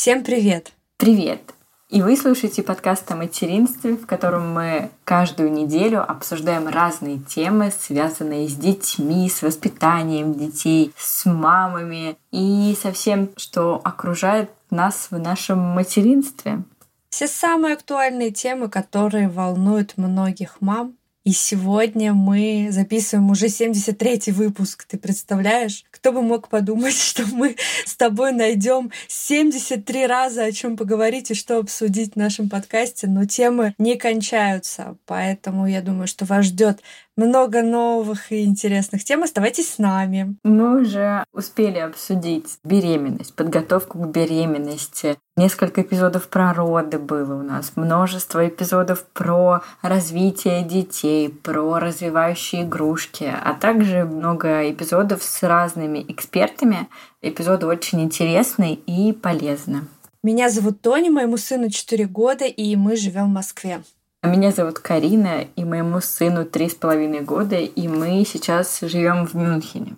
Всем привет! Привет! И вы слушаете подкаст о материнстве, в котором мы каждую неделю обсуждаем разные темы, связанные с детьми, с воспитанием детей, с мамами и со всем, что окружает нас в нашем материнстве. Все самые актуальные темы, которые волнуют многих мам, и сегодня мы записываем уже 73-й выпуск. Ты представляешь? Кто бы мог подумать, что мы с тобой найдем 73 раза о чем поговорить и что обсудить в нашем подкасте, но темы не кончаются. Поэтому я думаю, что вас ждет много новых и интересных тем. Оставайтесь с нами. Мы уже успели обсудить беременность, подготовку к беременности. Несколько эпизодов про роды было у нас, множество эпизодов про развитие детей, про развивающие игрушки, а также много эпизодов с разными экспертами. Эпизоды очень интересные и полезны. Меня зовут Тоня, моему сыну 4 года, и мы живем в Москве. Меня зовут Карина, и моему сыну три с половиной года, и мы сейчас живем в Мюнхене.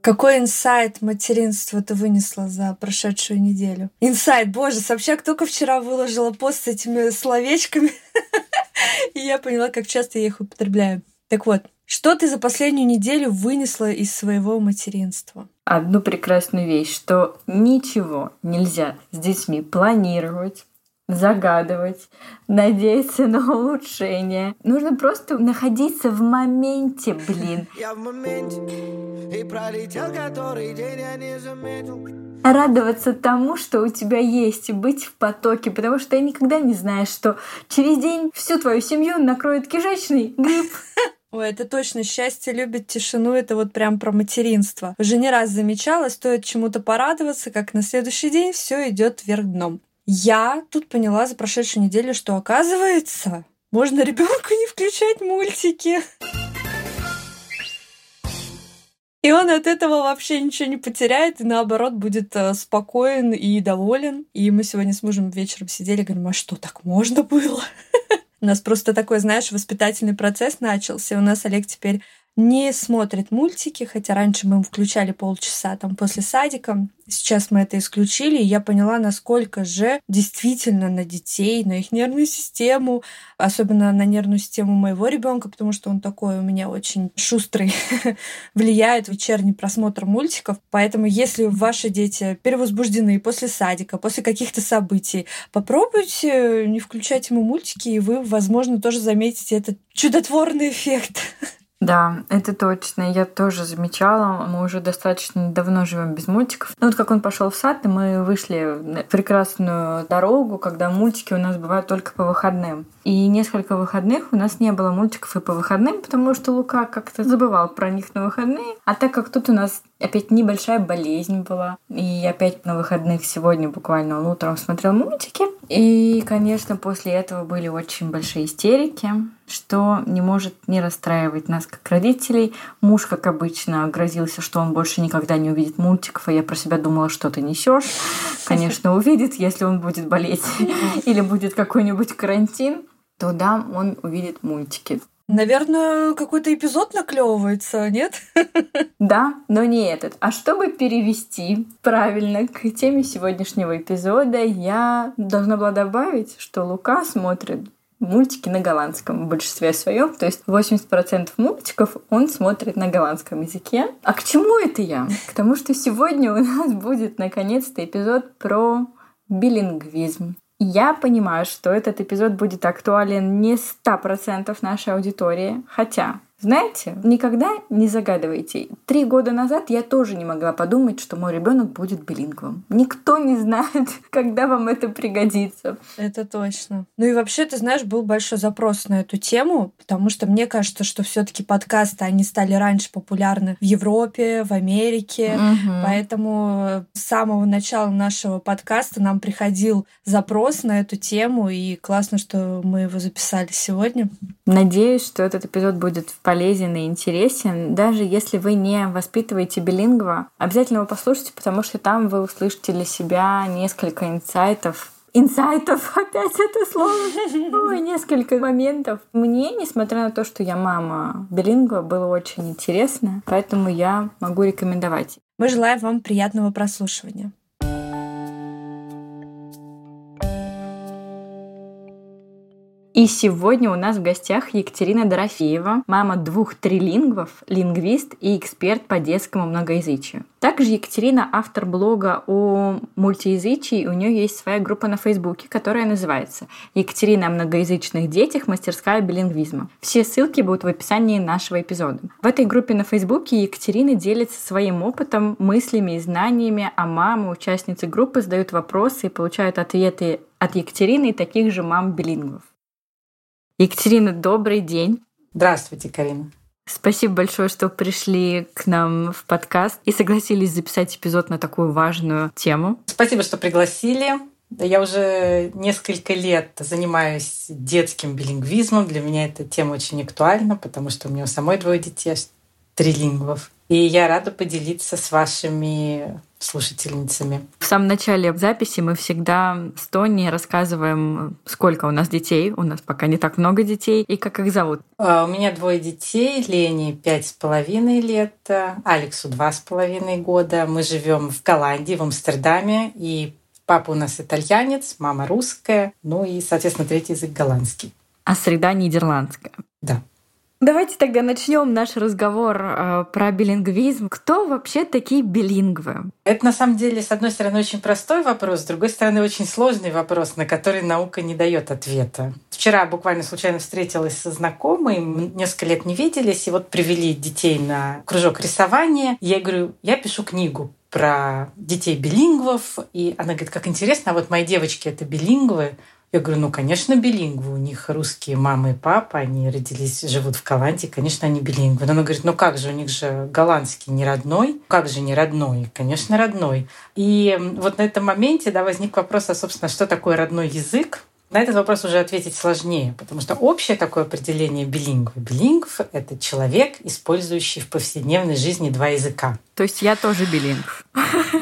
Какой инсайт материнства ты вынесла за прошедшую неделю? Инсайт, боже, Собчак только вчера выложила пост с этими словечками, и я поняла, как часто я их употребляю. Так вот, что ты за последнюю неделю вынесла из своего материнства? одну прекрасную вещь, что ничего нельзя с детьми планировать, загадывать, надеяться на улучшение. Нужно просто находиться в моменте, блин. Я в моменте, и пролетел который день, я не заметил. Радоваться тому, что у тебя есть, и быть в потоке, потому что ты никогда не знаешь, что через день всю твою семью накроет кишечный грипп. Ой, это точно. Счастье любит тишину. Это вот прям про материнство. Уже не раз замечала, стоит чему-то порадоваться, как на следующий день все идет вверх дном. Я тут поняла за прошедшую неделю, что оказывается, можно ребенку не включать мультики. И он от этого вообще ничего не потеряет, и наоборот будет э, спокоен и доволен. И мы сегодня с мужем вечером сидели говорим, а что, так можно было? У нас просто такой, знаешь, воспитательный процесс начался. У нас Олег теперь не смотрит мультики, хотя раньше мы включали полчаса там после садика. Сейчас мы это исключили, и я поняла, насколько же действительно на детей, на их нервную систему, особенно на нервную систему моего ребенка, потому что он такой у меня очень шустрый, влияет вечерний просмотр мультиков. Поэтому, если ваши дети перевозбуждены после садика, после каких-то событий, попробуйте не включать ему мультики, и вы, возможно, тоже заметите этот чудотворный эффект. Да, это точно. Я тоже замечала. Мы уже достаточно давно живем без мультиков. Ну вот как он пошел в сад, и мы вышли на прекрасную дорогу, когда мультики у нас бывают только по выходным. И несколько выходных у нас не было мультиков и по выходным, потому что Лука как-то забывал про них на выходные. А так как тут у нас опять небольшая болезнь была, и опять на выходных сегодня буквально он утром смотрел мультики. И, конечно, после этого были очень большие истерики что не может не расстраивать нас как родителей. Муж, как обычно, грозился, что он больше никогда не увидит мультиков, а я про себя думала, что ты несешь. Конечно, увидит, если он будет болеть или будет какой-нибудь карантин, то да, он увидит мультики. Наверное, какой-то эпизод наклевывается, нет? Да, но не этот. А чтобы перевести правильно к теме сегодняшнего эпизода, я должна была добавить, что Лука смотрит мультики на голландском в большинстве своем. То есть 80% мультиков он смотрит на голландском языке. А к чему это я? К тому, что сегодня у нас будет наконец-то эпизод про билингвизм. Я понимаю, что этот эпизод будет актуален не 100% нашей аудитории, хотя знаете, никогда не загадывайте. Три года назад я тоже не могла подумать, что мой ребенок будет билингвом. Никто не знает, когда вам это пригодится. Это точно. Ну и вообще, ты знаешь, был большой запрос на эту тему, потому что мне кажется, что все-таки подкасты, они стали раньше популярны в Европе, в Америке. Угу. Поэтому с самого начала нашего подкаста нам приходил запрос на эту тему, и классно, что мы его записали сегодня. Надеюсь, что этот эпизод будет в полезен и интересен. Даже если вы не воспитываете билингва, обязательно его послушайте, потому что там вы услышите для себя несколько инсайтов инсайтов, опять это слово. Ой, несколько моментов. Мне, несмотря на то, что я мама билингва, было очень интересно, поэтому я могу рекомендовать. Мы желаем вам приятного прослушивания. И сегодня у нас в гостях Екатерина Дорофеева, мама двух трилингвов, лингвист и эксперт по детскому многоязычию. Также Екатерина автор блога о мультиязычии, у нее есть своя группа на Фейсбуке, которая называется «Екатерина о многоязычных детях. Мастерская билингвизма». Все ссылки будут в описании нашего эпизода. В этой группе на Фейсбуке Екатерина делится своим опытом, мыслями и знаниями, а мамы, участницы группы задают вопросы и получают ответы от Екатерины и таких же мам билингвов. Екатерина, добрый день. Здравствуйте, Карина. Спасибо большое, что пришли к нам в подкаст и согласились записать эпизод на такую важную тему. Спасибо, что пригласили. Я уже несколько лет занимаюсь детским билингвизмом. Для меня эта тема очень актуальна, потому что у меня у самой двое детей, трилингвов. И я рада поделиться с вашими слушательницами. В самом начале записи мы всегда с Тони рассказываем, сколько у нас детей. У нас пока не так много детей. И как их зовут? А, у меня двое детей. Лене пять с половиной лет, Алексу два с половиной года. Мы живем в Голландии, в Амстердаме. И папа у нас итальянец, мама русская. Ну и, соответственно, третий язык голландский. А среда нидерландская. Да. Давайте тогда начнем наш разговор э, про билингвизм. Кто вообще такие билингвы? Это на самом деле, с одной стороны, очень простой вопрос, с другой стороны, очень сложный вопрос, на который наука не дает ответа. Вчера буквально случайно встретилась со знакомой, мы несколько лет не виделись, и вот привели детей на кружок рисования. Я говорю, я пишу книгу про детей билингвов, и она говорит, как интересно, а вот мои девочки это билингвы, я говорю, ну, конечно, билингвы. У них русские мама и папа, они родились, живут в Голландии, конечно, они билингвы. Но она говорит, ну как же, у них же голландский не родной. Как же не родной? Конечно, родной. И вот на этом моменте да, возник вопрос, а, собственно, что такое родной язык? На этот вопрос уже ответить сложнее, потому что общее такое определение билингва. Билингв — это человек, использующий в повседневной жизни два языка. То есть я тоже билингв.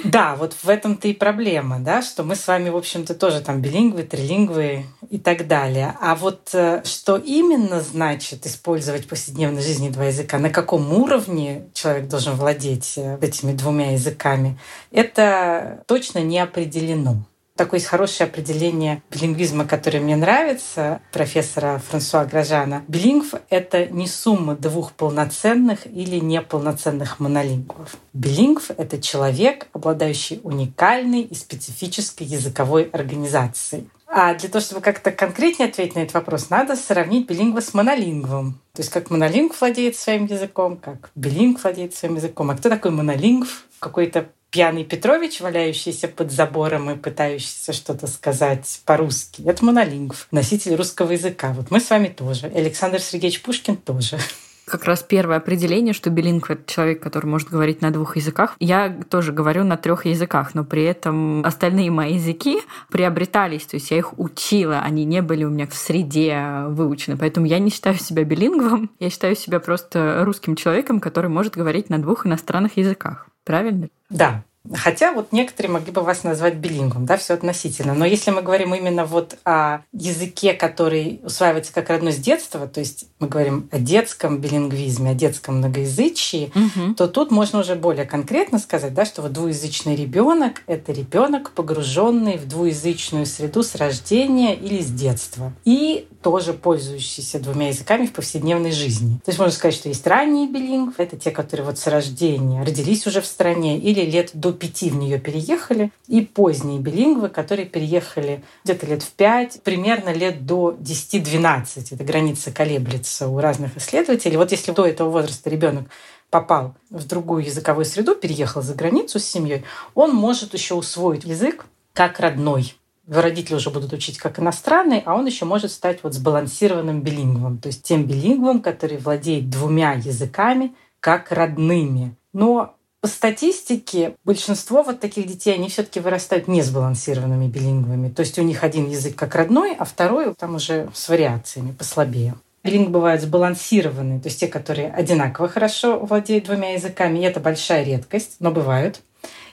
Да, вот в этом-то и проблема, да, что мы с вами, в общем-то, тоже там билингвы, трилингвы и так далее. А вот э, что именно значит использовать в повседневной жизни два языка, на каком уровне человек должен владеть э, этими двумя языками, это точно не определено. Такое есть хорошее определение билингвизма, которое мне нравится, профессора Франсуа Гражана. Билингв — это не сумма двух полноценных или неполноценных монолингвов. Билингв — это человек, обладающий уникальной и специфической языковой организацией. А для того, чтобы как-то конкретнее ответить на этот вопрос, надо сравнить билингва с монолингвом. То есть как монолингв владеет своим языком, как билингв владеет своим языком. А кто такой монолингв? Какой-то пьяный Петрович, валяющийся под забором и пытающийся что-то сказать по-русски. Это монолингв, носитель русского языка. Вот мы с вами тоже. Александр Сергеевич Пушкин тоже. Как раз первое определение, что билингв — это человек, который может говорить на двух языках. Я тоже говорю на трех языках, но при этом остальные мои языки приобретались, то есть я их учила, они не были у меня в среде выучены. Поэтому я не считаю себя билингвом, я считаю себя просто русским человеком, который может говорить на двух иностранных языках. Правильно? Да, Хотя вот некоторые могли бы вас назвать билингвом, да, все относительно. Но если мы говорим именно вот о языке, который усваивается как родной с детства, то есть мы говорим о детском билингвизме, о детском многоязычии, угу. то тут можно уже более конкретно сказать, да, что вот двуязычный ребенок – это ребенок, погруженный в двуязычную среду с рождения или с детства. И тоже пользующийся двумя языками в повседневной жизни. То есть можно сказать, что есть ранние билингвы, это те, которые вот с рождения родились уже в стране или лет до пяти в нее переехали, и поздние билингвы, которые переехали где-то лет в пять, примерно лет до 10-12. Эта граница колеблется у разных исследователей. Вот если до этого возраста ребенок попал в другую языковую среду, переехал за границу с семьей, он может еще усвоить язык как родной. Родители уже будут учить как иностранный, а он еще может стать вот сбалансированным билингвом, то есть тем билингвом, который владеет двумя языками как родными. Но по статистике большинство вот таких детей, они все-таки вырастают несбалансированными билингвами. То есть у них один язык как родной, а второй там уже с вариациями послабее. Билинг бывают сбалансированные, то есть те, которые одинаково хорошо владеют двумя языками, и это большая редкость, но бывают.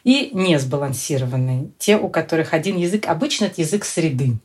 И несбалансированные, те, у которых один язык, обычно это язык среды.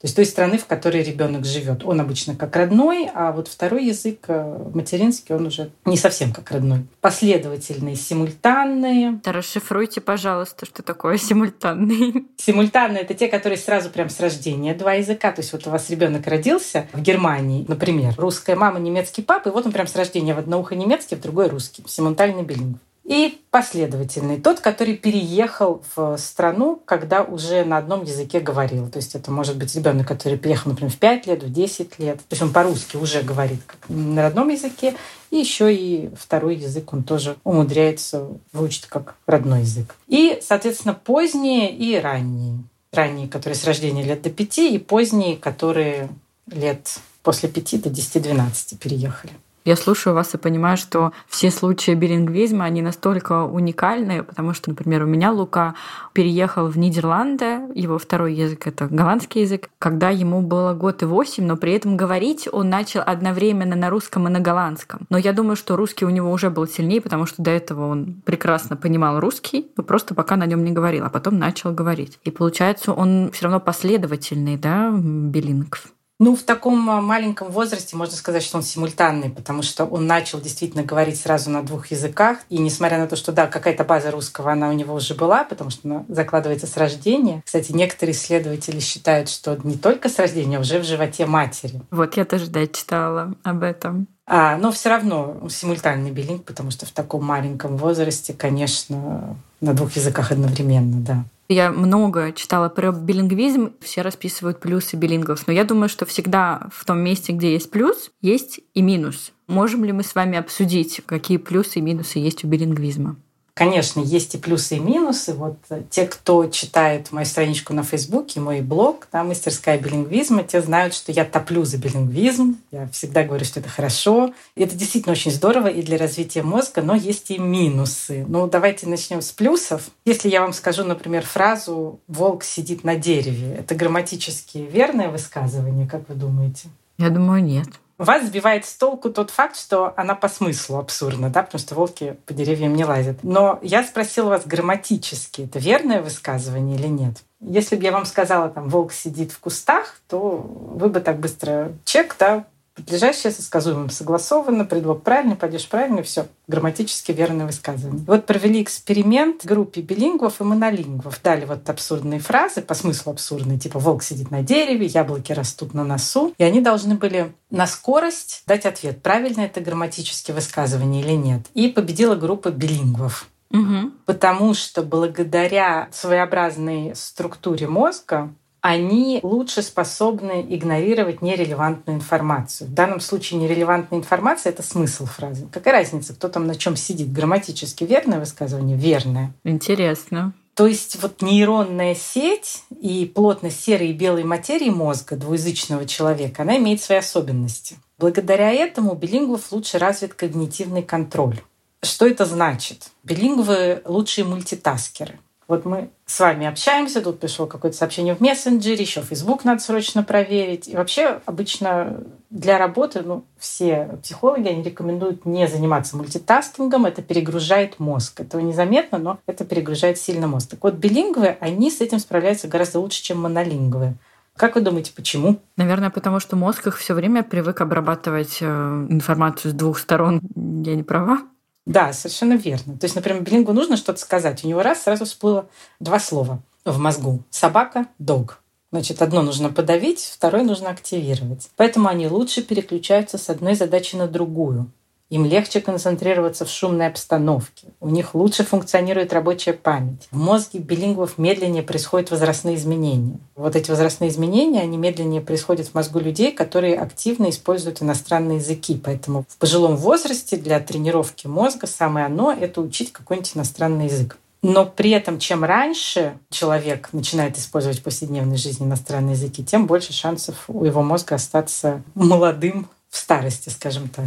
То есть той страны, в которой ребенок живет. Он обычно как родной, а вот второй язык э, материнский, он уже не совсем как родной. Последовательные, симультанные. Да расшифруйте, пожалуйста, что такое симультанные. Симультанные — это те, которые сразу прям с рождения два языка. То есть вот у вас ребенок родился в Германии, например, русская мама, немецкий папа, и вот он прям с рождения в одно ухо немецкий, в другое русский. Симультальный билингв и последовательный. Тот, который переехал в страну, когда уже на одном языке говорил. То есть это может быть ребенок, который приехал, например, в 5 лет, в 10 лет. То есть он по-русски уже говорит на родном языке. И еще и второй язык он тоже умудряется выучить как родной язык. И, соответственно, поздние и ранние. Ранние, которые с рождения лет до 5, и поздние, которые лет после 5 до 10-12 переехали. Я слушаю вас и понимаю, что все случаи билингвизма, они настолько уникальны, потому что, например, у меня Лука переехал в Нидерланды, его второй язык — это голландский язык, когда ему было год и восемь, но при этом говорить он начал одновременно на русском и на голландском. Но я думаю, что русский у него уже был сильнее, потому что до этого он прекрасно понимал русский, но просто пока на нем не говорил, а потом начал говорить. И получается, он все равно последовательный, да, билингв. Ну, в таком а, маленьком возрасте можно сказать, что он симультанный, потому что он начал действительно говорить сразу на двух языках. И несмотря на то, что, да, какая-то база русского, она у него уже была, потому что она закладывается с рождения. Кстати, некоторые исследователи считают, что не только с рождения, а уже в животе матери. Вот я тоже, да, читала об этом. А, но все равно симультанный билинг, потому что в таком маленьком возрасте, конечно, на двух языках одновременно, да. Я много читала про билингвизм, все расписывают плюсы билингвов, но я думаю, что всегда в том месте, где есть плюс, есть и минус. Можем ли мы с вами обсудить, какие плюсы и минусы есть у билингвизма? Конечно, есть и плюсы, и минусы. Вот э, те, кто читает мою страничку на Фейсбуке, мой блог, да, «Мастерская билингвизма», те знают, что я топлю за билингвизм. Я всегда говорю, что это хорошо. И это действительно очень здорово и для развития мозга, но есть и минусы. Ну, давайте начнем с плюсов. Если я вам скажу, например, фразу «волк сидит на дереве», это грамматически верное высказывание, как вы думаете? Я думаю, нет. Вас сбивает с толку тот факт, что она по смыслу абсурдна, да, потому что волки по деревьям не лазят. Но я спросила вас грамматически, это верное высказывание или нет? Если бы я вам сказала, там, волк сидит в кустах, то вы бы так быстро чек, да, Подлежащее со сказуемым согласовано, предлог правильный, падеж правильный, все грамматически верное высказывание. Вот провели эксперимент в группе билингвов и монолингвов. Дали вот абсурдные фразы, по смыслу абсурдные, типа «волк сидит на дереве», «яблоки растут на носу». И они должны были на скорость дать ответ, правильно это грамматически высказывание или нет. И победила группа билингвов. Угу. Потому что благодаря своеобразной структуре мозга они лучше способны игнорировать нерелевантную информацию. В данном случае нерелевантная информация — это смысл фразы. Какая разница, кто там на чем сидит? Грамматически верное высказывание? Верное. Интересно. То есть вот нейронная сеть и плотность серой и белой материи мозга двуязычного человека, она имеет свои особенности. Благодаря этому у билингвов лучше развит когнитивный контроль. Что это значит? Билингвы лучшие мультитаскеры. Вот мы с вами общаемся, тут пришло какое-то сообщение в мессенджере, еще Facebook надо срочно проверить. И вообще обычно для работы, ну, все психологи, они рекомендуют не заниматься мультитаскингом, это перегружает мозг. Этого незаметно, но это перегружает сильно мозг. Так вот, билингвы, они с этим справляются гораздо лучше, чем монолингвы. Как вы думаете, почему? Наверное, потому что мозг их все время привык обрабатывать э, информацию с двух сторон. Я не права? Да, совершенно верно. То есть, например, Билингу нужно что-то сказать. У него раз сразу всплыло два слова в мозгу. Собака, дог. Значит, одно нужно подавить, второе нужно активировать. Поэтому они лучше переключаются с одной задачи на другую. Им легче концентрироваться в шумной обстановке. У них лучше функционирует рабочая память. В мозге билингвов медленнее происходят возрастные изменения. Вот эти возрастные изменения, они медленнее происходят в мозгу людей, которые активно используют иностранные языки. Поэтому в пожилом возрасте для тренировки мозга самое оно — это учить какой-нибудь иностранный язык. Но при этом, чем раньше человек начинает использовать в повседневной жизни иностранные языки, тем больше шансов у его мозга остаться молодым в старости, скажем так.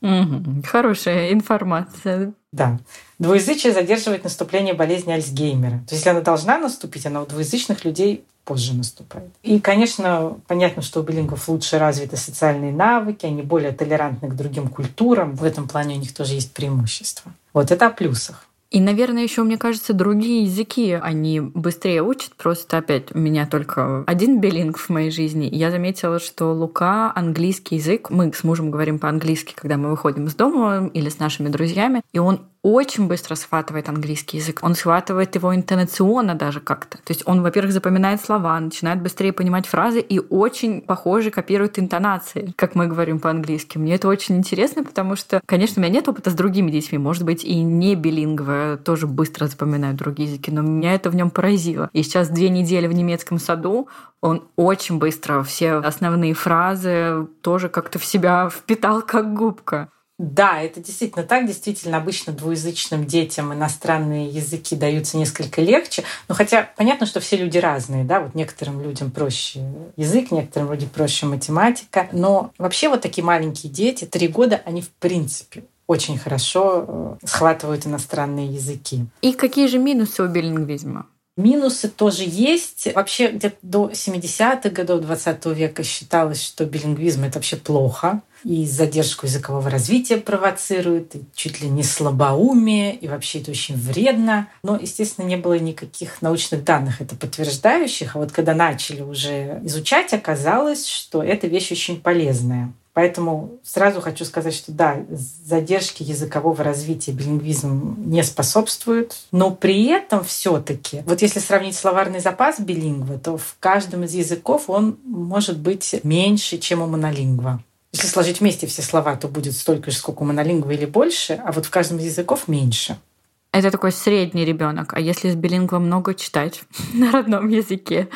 Угу. Хорошая информация. Да. Двуязычие задерживает наступление болезни Альцгеймера. То есть, если она должна наступить, она у двуязычных людей позже наступает. И, конечно, понятно, что у билингов лучше развиты социальные навыки, они более толерантны к другим культурам. В этом плане у них тоже есть преимущество. Вот это о плюсах. И, наверное, еще, мне кажется, другие языки они быстрее учат. Просто опять у меня только один билинг в моей жизни. Я заметила, что Лука английский язык. Мы с мужем говорим по-английски, когда мы выходим из дома или с нашими друзьями. И он очень быстро схватывает английский язык. Он схватывает его интонационно даже как-то. То есть он, во-первых, запоминает слова, начинает быстрее понимать фразы и очень похоже копирует интонации, как мы говорим по-английски. Мне это очень интересно, потому что, конечно, у меня нет опыта с другими детьми. Может быть, и не билингвы тоже быстро запоминают другие языки, но меня это в нем поразило. И сейчас две недели в немецком саду, он очень быстро все основные фразы тоже как-то в себя впитал как губка. Да, это действительно так. Действительно, обычно двуязычным детям иностранные языки даются несколько легче. Но хотя понятно, что все люди разные, да, вот некоторым людям проще язык, некоторым людям проще математика. Но вообще вот такие маленькие дети, три года, они в принципе очень хорошо э, схватывают иностранные языки. И какие же минусы у билингвизма? Минусы тоже есть. Вообще где-то до 70-х годов 20 века считалось, что билингвизм — это вообще плохо и задержку языкового развития провоцирует, и чуть ли не слабоумие, и вообще это очень вредно. Но, естественно, не было никаких научных данных это подтверждающих. А вот когда начали уже изучать, оказалось, что эта вещь очень полезная. Поэтому сразу хочу сказать, что да, задержки языкового развития билингвизм не способствует, но при этом все-таки, вот если сравнить словарный запас билингва, то в каждом из языков он может быть меньше, чем у монолингва. Если сложить вместе все слова, то будет столько же, сколько у монолингва или больше, а вот в каждом из языков меньше. Это такой средний ребенок. А если с билингва много читать на родном языке,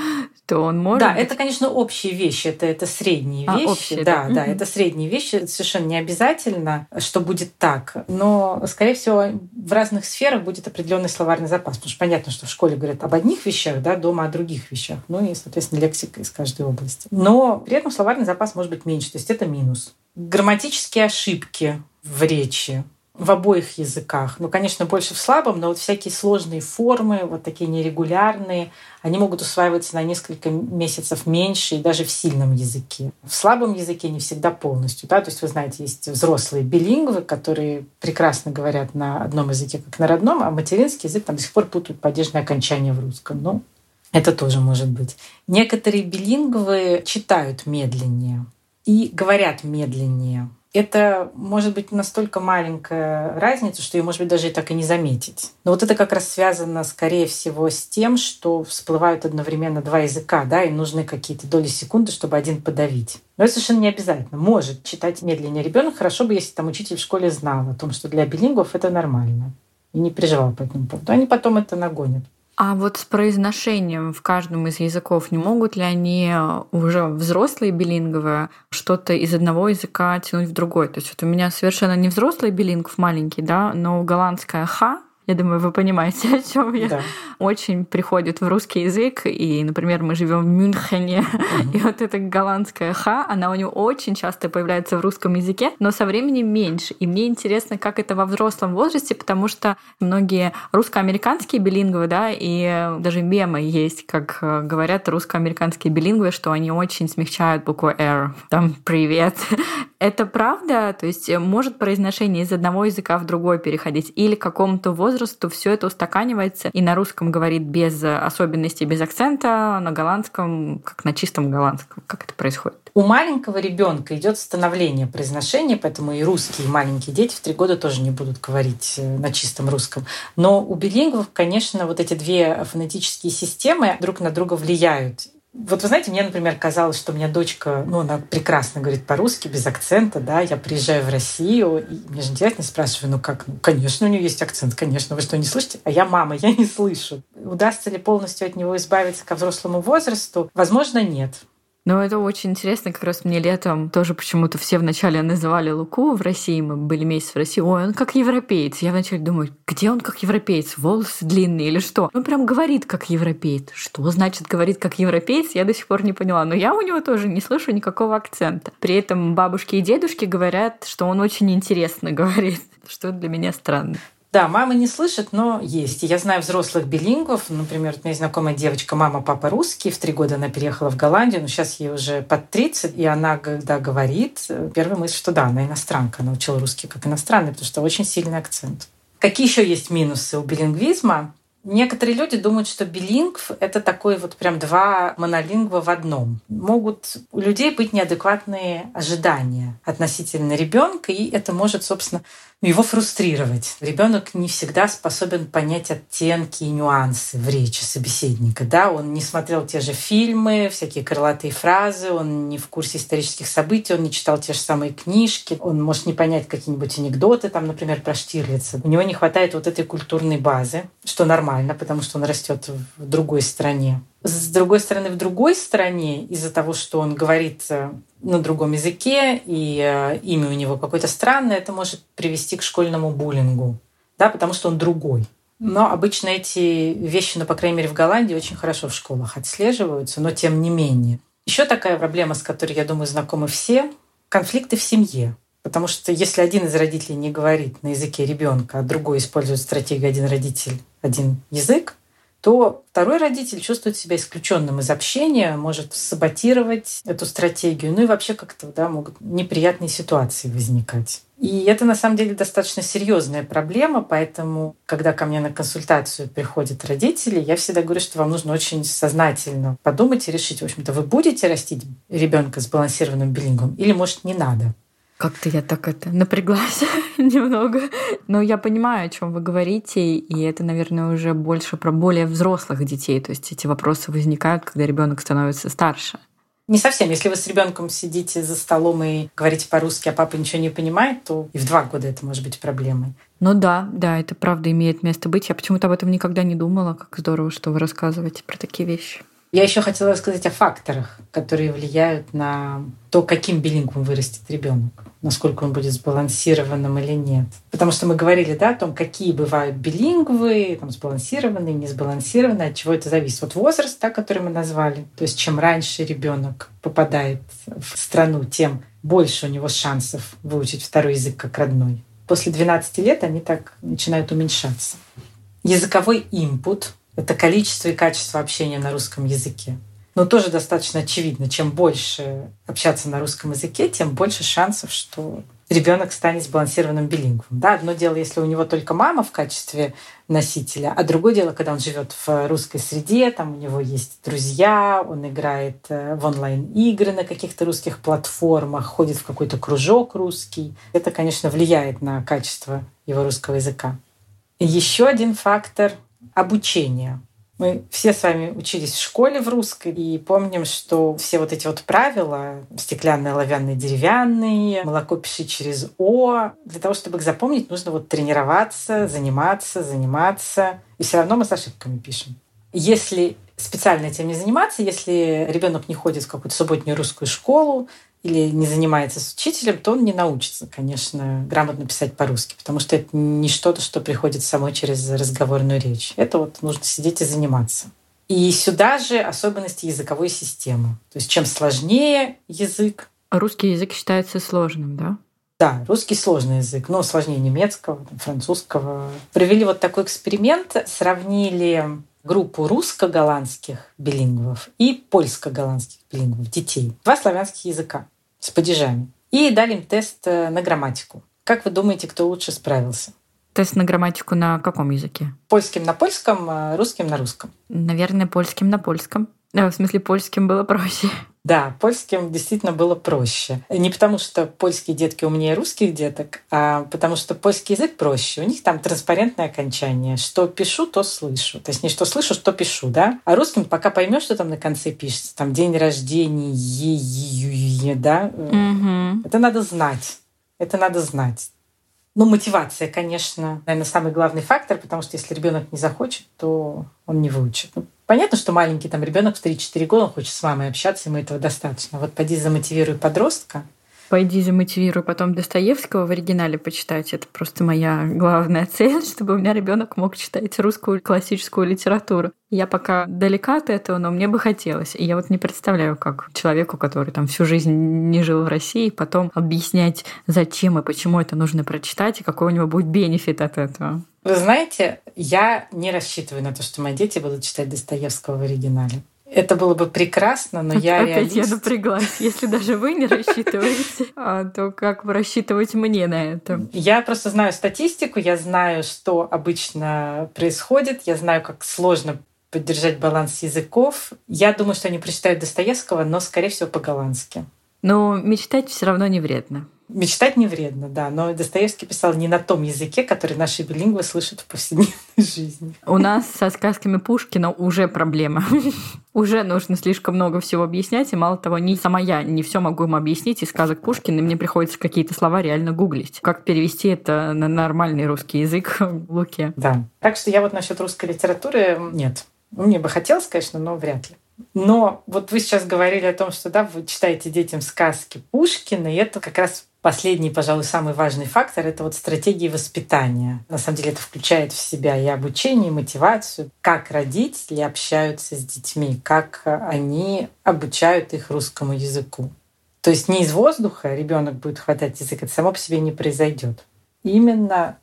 то он может. Да, быть... это, конечно, общие вещи, это, это средние а, вещи. Общие, да, да, да, это средние вещи. Совершенно не обязательно, что будет так. Но, скорее всего, в разных сферах будет определенный словарный запас. Потому что понятно, что в школе говорят об одних вещах, да, дома о других вещах. Ну и, соответственно, лексика из каждой области. Но при этом словарный запас может быть меньше. То есть это минус. Грамматические ошибки в речи в обоих языках. Ну, конечно, больше в слабом, но вот всякие сложные формы, вот такие нерегулярные, они могут усваиваться на несколько месяцев меньше и даже в сильном языке. В слабом языке не всегда полностью. Да? То есть, вы знаете, есть взрослые билингвы, которые прекрасно говорят на одном языке, как на родном, а материнский язык там до сих пор путают падежные окончания в русском. Ну, это тоже может быть. Некоторые билингвы читают медленнее и говорят медленнее это может быть настолько маленькая разница, что ее, может быть, даже и так и не заметить. Но вот это как раз связано, скорее всего, с тем, что всплывают одновременно два языка, да, и нужны какие-то доли секунды, чтобы один подавить. Но это совершенно не обязательно. Может читать медленнее ребенок. Хорошо бы, если там учитель в школе знал о том, что для билингвов это нормально. И не переживал по этому поводу. Они потом это нагонят. А вот с произношением в каждом из языков не могут ли они уже взрослые билинговые что-то из одного языка тянуть в другой? То есть вот у меня совершенно не взрослый билингв маленький, да, но голландская ха я думаю, вы понимаете, о чем я. Да. Очень приходит в русский язык. И, например, мы живем в Мюнхене, угу. и вот эта голландская ха, она у него очень часто появляется в русском языке, но со временем меньше. И мне интересно, как это во взрослом возрасте, потому что многие русско-американские билингвы, да, и даже мемы есть, как э, говорят русско-американские билингвы, что они очень смягчают букву R. Там «привет». Это правда? То есть может произношение из одного языка в другой переходить? Или к какому-то возрасту возрасту все это устаканивается и на русском говорит без особенностей, без акцента, а на голландском, как на чистом голландском. Как это происходит? У маленького ребенка идет становление произношения, поэтому и русские маленькие дети в три года тоже не будут говорить э, на чистом русском. Но у билингвов, конечно, вот эти две фонетические системы друг на друга влияют. Вот вы знаете, мне, например, казалось, что у меня дочка, ну, она прекрасно говорит по-русски, без акцента, да, я приезжаю в Россию, и мне же интересно, спрашиваю, ну как, ну, конечно, у нее есть акцент, конечно, вы что, не слышите? А я мама, я не слышу. Удастся ли полностью от него избавиться ко взрослому возрасту? Возможно, нет. Ну, это очень интересно. Как раз мне летом тоже почему-то все вначале называли Луку в России. Мы были месяц в России. Ой, он как европеец. Я вначале думаю, где он как европеец? Волосы длинные или что? Он прям говорит как европеец. Что значит говорит как европеец? Я до сих пор не поняла. Но я у него тоже не слышу никакого акцента. При этом бабушки и дедушки говорят, что он очень интересно говорит что для меня странно. Да, мама не слышит, но есть. я знаю взрослых билингвов. Например, у меня знакомая девочка, мама, папа русский. В три года она переехала в Голландию, но сейчас ей уже под 30. И она, когда говорит, первая мысль, что да, она иностранка. Она учила русский как иностранный, потому что очень сильный акцент. Какие еще есть минусы у билингвизма? Некоторые люди думают, что билингв — это такой вот прям два монолингва в одном. Могут у людей быть неадекватные ожидания относительно ребенка, и это может, собственно, его фрустрировать. Ребенок не всегда способен понять оттенки и нюансы в речи собеседника. Да? Он не смотрел те же фильмы, всякие крылатые фразы, он не в курсе исторических событий, он не читал те же самые книжки, он может не понять какие-нибудь анекдоты, там, например, про Штирлица. У него не хватает вот этой культурной базы, что нормально, потому что он растет в другой стране. С другой стороны, в другой стране, из-за того, что он говорит э, на другом языке, и э, имя у него какое-то странное, это может привести к школьному буллингу, да, потому что он другой. Но обычно эти вещи, ну, по крайней мере, в Голландии очень хорошо в школах отслеживаются, но тем не менее. Еще такая проблема, с которой, я думаю, знакомы все, конфликты в семье. Потому что если один из родителей не говорит на языке ребенка, а другой использует стратегию один родитель, один язык, то второй родитель чувствует себя исключенным из общения, может саботировать эту стратегию, ну и вообще как-то да, могут неприятные ситуации возникать. И это на самом деле достаточно серьезная проблема, поэтому, когда ко мне на консультацию приходят родители, я всегда говорю, что вам нужно очень сознательно подумать и решить, в общем-то, вы будете растить ребенка с балансированным билингом или, может, не надо. Как-то я так это напряглась немного. Но я понимаю, о чем вы говорите, и это, наверное, уже больше про более взрослых детей. То есть эти вопросы возникают, когда ребенок становится старше. Не совсем. Если вы с ребенком сидите за столом и говорите по-русски, а папа ничего не понимает, то и в два года это может быть проблемой. Ну да, да, это правда имеет место быть. Я почему-то об этом никогда не думала. Как здорово, что вы рассказываете про такие вещи. Я еще хотела рассказать о факторах, которые влияют на то, каким билингвом вырастет ребенок насколько он будет сбалансированным или нет. Потому что мы говорили да, о том, какие бывают билингвы, там, сбалансированные, не сбалансированные, от чего это зависит. Вот возраст, да, который мы назвали. То есть чем раньше ребенок попадает в страну, тем больше у него шансов выучить второй язык как родной. После 12 лет они так начинают уменьшаться. Языковой импут — это количество и качество общения на русском языке. Но тоже достаточно очевидно, чем больше общаться на русском языке, тем больше шансов, что ребенок станет сбалансированным билингвом. Да, одно дело, если у него только мама в качестве носителя, а другое дело, когда он живет в русской среде, там у него есть друзья, он играет э, в онлайн-игры на каких-то русских платформах, ходит в какой-то кружок русский. Это, конечно, влияет на качество его русского языка. Еще один фактор — обучение. Мы все с вами учились в школе в русской и помним, что все вот эти вот правила, стеклянные, оловянные, деревянные, молоко пиши через О, для того, чтобы их запомнить, нужно вот тренироваться, заниматься, заниматься. И все равно мы с ошибками пишем. Если специально этим не заниматься, если ребенок не ходит в какую-то субботнюю русскую школу, или не занимается с учителем, то он не научится, конечно, грамотно писать по-русски, потому что это не что-то, что приходит само через разговорную речь. Это вот нужно сидеть и заниматься. И сюда же особенности языковой системы. То есть чем сложнее язык... Русский язык считается сложным, да? Да, русский сложный язык, но сложнее немецкого, французского. Провели вот такой эксперимент, сравнили группу русско-голландских билингвов и польско-голландских билингвов, детей. Два славянских языка с падежами. И дали им тест э, на грамматику. Как вы думаете, кто лучше справился? Тест на грамматику на каком языке? Польским на польском, а русским на русском. Наверное, польским на польском. Э, в смысле, польским было проще. Да, польским действительно было проще. Не потому, что польские детки умнее русских деток, а потому что польский язык проще. У них там транспарентное окончание. Что пишу, то слышу. То есть не что слышу, что пишу, да? А русским пока поймешь, что там на конце пишется, там день рождения, е, е, е, да? Угу. Это надо знать. Это надо знать. Ну, мотивация, конечно, наверное, самый главный фактор, потому что если ребенок не захочет, то он не выучит. Ну, понятно, что маленький там ребенок в 3-4 года, он хочет с мамой общаться, ему этого достаточно. Вот поди замотивируй подростка, пойди замотивирую потом Достоевского в оригинале почитать. Это просто моя главная цель, чтобы у меня ребенок мог читать русскую классическую литературу. Я пока далека от этого, но мне бы хотелось. И я вот не представляю, как человеку, который там всю жизнь не жил в России, потом объяснять, зачем и почему это нужно прочитать, и какой у него будет бенефит от этого. Вы знаете, я не рассчитываю на то, что мои дети будут читать Достоевского в оригинале. Это было бы прекрасно, но я Опять реалист. я напряглась. Если даже вы не рассчитываете, а, то как вы рассчитывать мне на это? Я просто знаю статистику, я знаю, что обычно происходит, я знаю, как сложно поддержать баланс языков. Я думаю, что они прочитают Достоевского, но, скорее всего, по-голландски. Но мечтать все равно не вредно. Мечтать не вредно, да, но Достоевский писал не на том языке, который наши билингвы слышат в повседневной жизни. У нас со сказками Пушкина уже проблема. уже нужно слишком много всего объяснять, и мало того, не сама я не все могу им объяснить из сказок Пушкина, и мне приходится какие-то слова реально гуглить. Как перевести это на нормальный русский язык в Луке? Да. Так что я вот насчет русской литературы нет. Мне бы хотелось, конечно, но вряд ли. Но вот вы сейчас говорили о том, что да, вы читаете детям сказки Пушкина, и это как раз Последний, пожалуй, самый важный фактор — это вот стратегии воспитания. На самом деле это включает в себя и обучение, и мотивацию, как родители общаются с детьми, как они обучают их русскому языку. То есть не из воздуха ребенок будет хватать язык, это само по себе не произойдет. Именно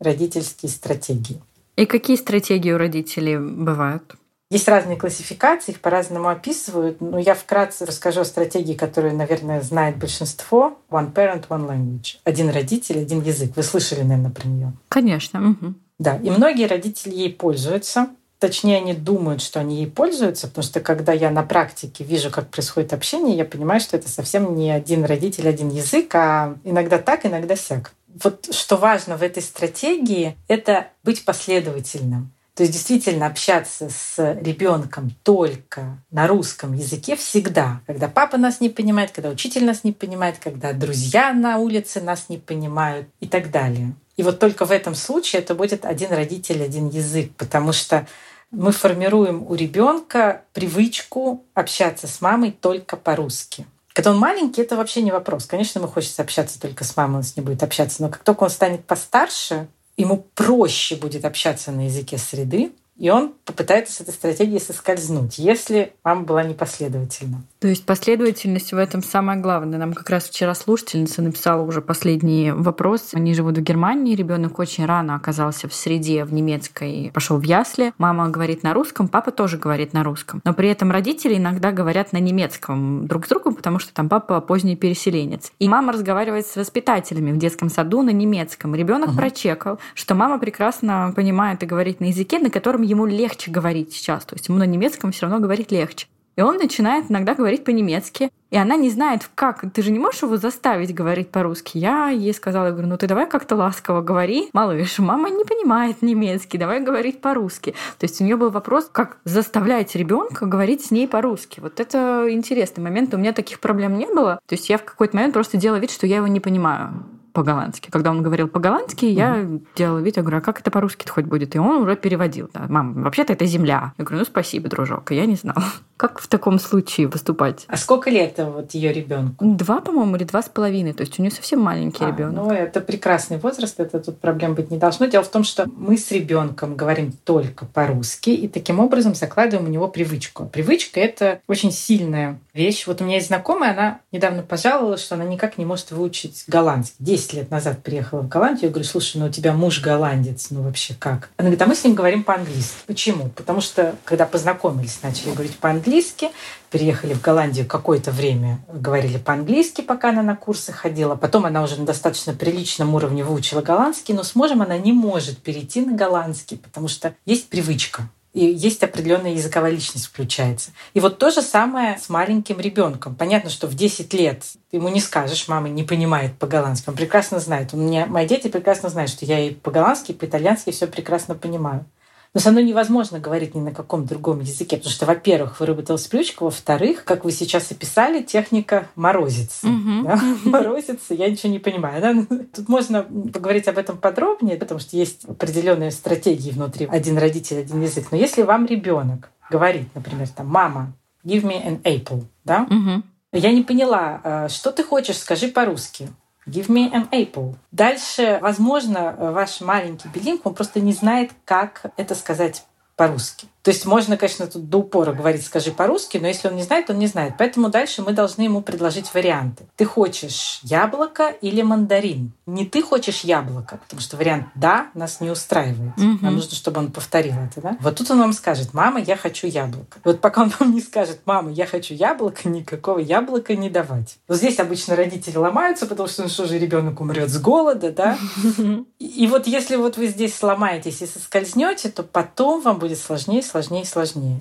родительские стратегии. И какие стратегии у родителей бывают? Есть разные классификации, их по-разному описывают, но я вкратце расскажу о стратегии, которую, наверное, знает большинство. One parent, one language. Один родитель, один язык. Вы слышали, наверное, про нее? Конечно. Угу. Да, и многие родители ей пользуются. Точнее, они думают, что они ей пользуются, потому что когда я на практике вижу, как происходит общение, я понимаю, что это совсем не один родитель, один язык, а иногда так, иногда сяк. Вот что важно в этой стратегии, это быть последовательным. То есть действительно общаться с ребенком только на русском языке всегда. Когда папа нас не понимает, когда учитель нас не понимает, когда друзья на улице нас не понимают и так далее. И вот только в этом случае это будет один родитель, один язык, потому что мы формируем у ребенка привычку общаться с мамой только по-русски. Когда он маленький, это вообще не вопрос. Конечно, ему хочется общаться только с мамой, он с ней будет общаться. Но как только он станет постарше, ему проще будет общаться на языке среды, и он попытается с этой стратегией соскользнуть, если мама была непоследовательна. То есть последовательность в этом самое главное. Нам как раз вчера слушательница написала уже последний вопрос. Они живут в Германии, ребенок очень рано оказался в среде в немецкой, пошел в ясли. Мама говорит на русском, папа тоже говорит на русском. Но при этом родители иногда говорят на немецком друг с другом, потому что там папа поздний переселенец. И мама разговаривает с воспитателями в детском саду на немецком. Ребенок угу. прочекал, что мама прекрасно понимает и говорит на языке, на котором ему легче говорить сейчас. То есть ему на немецком все равно говорить легче. И он начинает иногда говорить по-немецки. И она не знает, как. Ты же не можешь его заставить говорить по-русски. Я ей сказала, я говорю, ну ты давай как-то ласково говори. Малыш, мама не понимает немецкий, давай говорить по-русски. То есть у нее был вопрос, как заставлять ребенка говорить с ней по-русски. Вот это интересный момент. У меня таких проблем не было. То есть я в какой-то момент просто делала вид, что я его не понимаю по-голландски. Когда он говорил по-голландски, mm-hmm. я делала вид, я говорю, а как это по-русски хоть будет? И он уже переводил. Да, Мам, вообще-то это земля. Я говорю, ну спасибо, дружок, я не знала. Как в таком случае поступать? А сколько лет вот ее ребенку? Два, по-моему, или два с половиной. То есть у нее совсем маленький а, ребенок. Ну, это прекрасный возраст, это тут проблем быть не должно. Дело в том, что мы с ребенком говорим только по-русски, и таким образом закладываем у него привычку. Привычка это очень сильная вещь. Вот у меня есть знакомая, она недавно пожаловалась, что она никак не может выучить голландский. Десять лет назад приехала в Голландию. Я говорю, слушай, ну у тебя муж голландец, ну вообще как? Она говорит, а мы с ним говорим по-английски. Почему? Потому что, когда познакомились, начали говорить по-английски, переехали в Голландию какое-то время, говорили по-английски, пока она на курсы ходила. Потом она уже на достаточно приличном уровне выучила голландский, но с мужем она не может перейти на голландский, потому что есть привычка и есть определенная языковая личность включается. И вот то же самое с маленьким ребенком. Понятно, что в 10 лет ему не скажешь, мама не понимает по-голландски. Он прекрасно знает. У меня, мои дети прекрасно знают, что я и по-голландски, и по-итальянски все прекрасно понимаю. Но со мной невозможно говорить ни на каком другом языке, потому что, во-первых, выработалась привычка, во-вторых, как вы сейчас описали, техника морозится. Mm-hmm. Да? Морозится, я ничего не понимаю. Да? Тут можно поговорить об этом подробнее, потому что есть определенные стратегии внутри. Один родитель, один язык. Но если вам ребенок говорит, например, там, мама, give me an apple, да? Mm-hmm. Я не поняла, а, что ты хочешь, скажи по-русски. Give me an apple. Дальше, возможно, ваш маленький билинг, он просто не знает, как это сказать по-русски. То есть можно, конечно, тут до упора говорить «скажи по-русски», но если он не знает, он не знает. Поэтому дальше мы должны ему предложить варианты. Ты хочешь яблоко или мандарин? Не ты хочешь яблоко, потому что вариант «да» нас не устраивает. Угу. Нам нужно, чтобы он повторил это. Да? Вот тут он вам скажет «мама, я хочу яблоко». Вот пока он вам не скажет «мама, я хочу яблоко», никакого яблока не давать. Вот здесь обычно родители ломаются, потому что ну что же ребенок умрет с голода, да? И вот если вот вы здесь сломаетесь и соскользнете, то потом вам будет сложнее, сложнее, сложнее.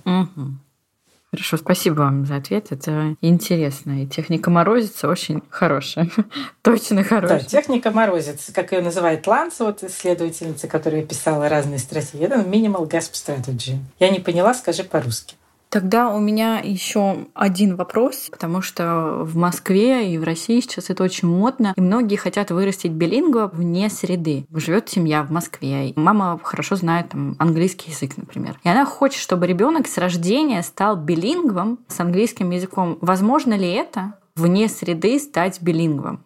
Хорошо, спасибо вам за ответ. Это интересно. И техника морозица очень хорошая. Точно хорошая. Да, техника морозица, как ее называет Ланс, вот исследовательница, которая писала разные стратегии. Это minimal gasp strategy. Я не поняла, скажи по-русски. Тогда у меня еще один вопрос, потому что в Москве и в России сейчас это очень модно, и многие хотят вырастить билингва вне среды. Живет семья в Москве, и мама хорошо знает там, английский язык, например. И она хочет, чтобы ребенок с рождения стал билингвом с английским языком. Возможно ли это вне среды стать билингвом?